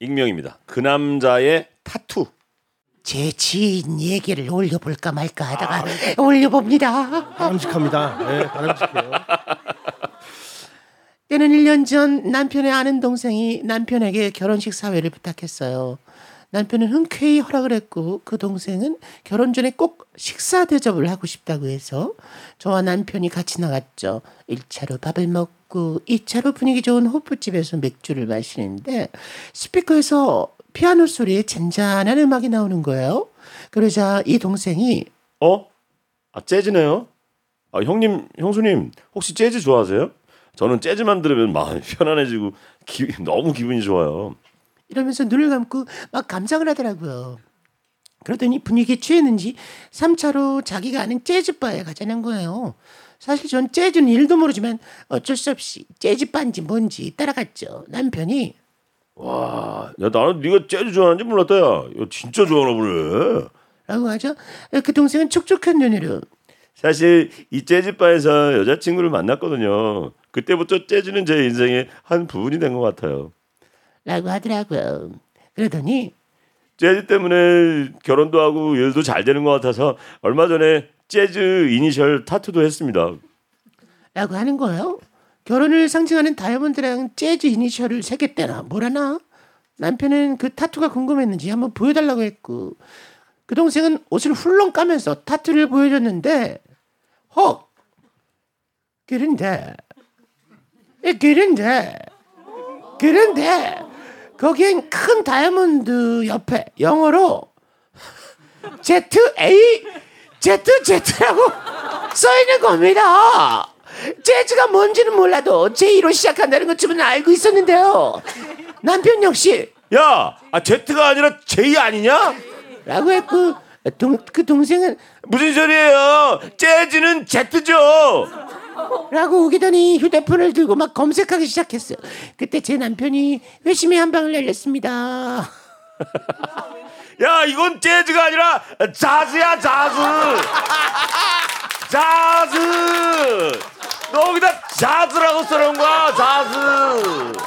익명입니다. 그 남자의 타투. 제 지인 얘기를 올려볼까 말까 하다가 올려봅니다. 바람직합니다. 네, 바람직해요. 때는 1년 전 남편의 아는 동생이 남편에게 결혼식 사회를 부탁했어요. 남편은 흔쾌히 허락을 했고 그 동생은 결혼 전에 꼭 식사 대접을 하고 싶다고 해서 저와 남편이 같이 나갔죠. 1차로 밥을 먹고 2차로 분위기 좋은 호프집에서 맥주를 마시는데 스피커에서 피아노 소리에 잔잔한 음악이 나오는 거예요. 그러자 이 동생이 어? 아 재즈네요. 아 형님, 형수님 혹시 재즈 좋아하세요? 저는 재즈만 들으면 마음이 편안해지고 기, 너무 기분이 좋아요. 이러면서 눈을 감고 막 감상을 하더라고요. 그러더니 분위기에 취했는지 3차로 자기가 아는 재즈바에 가자는 거예요. 사실 전 재즈는 일도 모르지만 어쩔 수 없이 재즈바인지 뭔지 따라갔죠. 남편이 와, 야 나는 네가 재즈 좋아하는지 몰랐다. 야, 야 진짜 좋아하나 보네. 라고 하죠. 그 동생은 촉촉한 눈으로 사실 이 재즈바에서 여자친구를 만났거든요. 그때부터 재즈는 제 인생의 한 부분이 된 것 같아요. 라고 하더라고요. 그러더니 재즈 때문에 결혼도 하고 일도 잘 되는 것 같아서 얼마 전에 재즈 이니셜 타투도 했습니다. 라고 하는 거예요. 결혼을 상징하는 다이아몬드랑 재즈 이니셜을 새겼대나 뭐라나. 남편은 그 타투가 궁금했는지 한번 보여달라고 했고 그 동생은 옷을 훌렁 까면서 타투를 보여줬는데 헉 그런데 예, 그런데 그런데 거기엔 큰 다이아몬드 옆에 영어로 Z A Z Z라고 써 있는 겁니다. 재즈가 뭔지는 몰라도 J로 시작한다는 것쯤은 알고 있었는데요. 남편 역시 야, 아 Z가 아니라 J 아니냐? 라고 했고 동, 그 동생은 무슨 소리예요? 재즈는 Z죠. 라고 우기더니 휴대폰을 들고 막 검색하기 시작했어요. 그때 제 남편이 회심의 한 방을 날렸습니다. 야, 이건 재즈가 아니라 자즈야, 자즈. 자즈. 너 거기다 자즈라고 써놓은 거야, 자즈.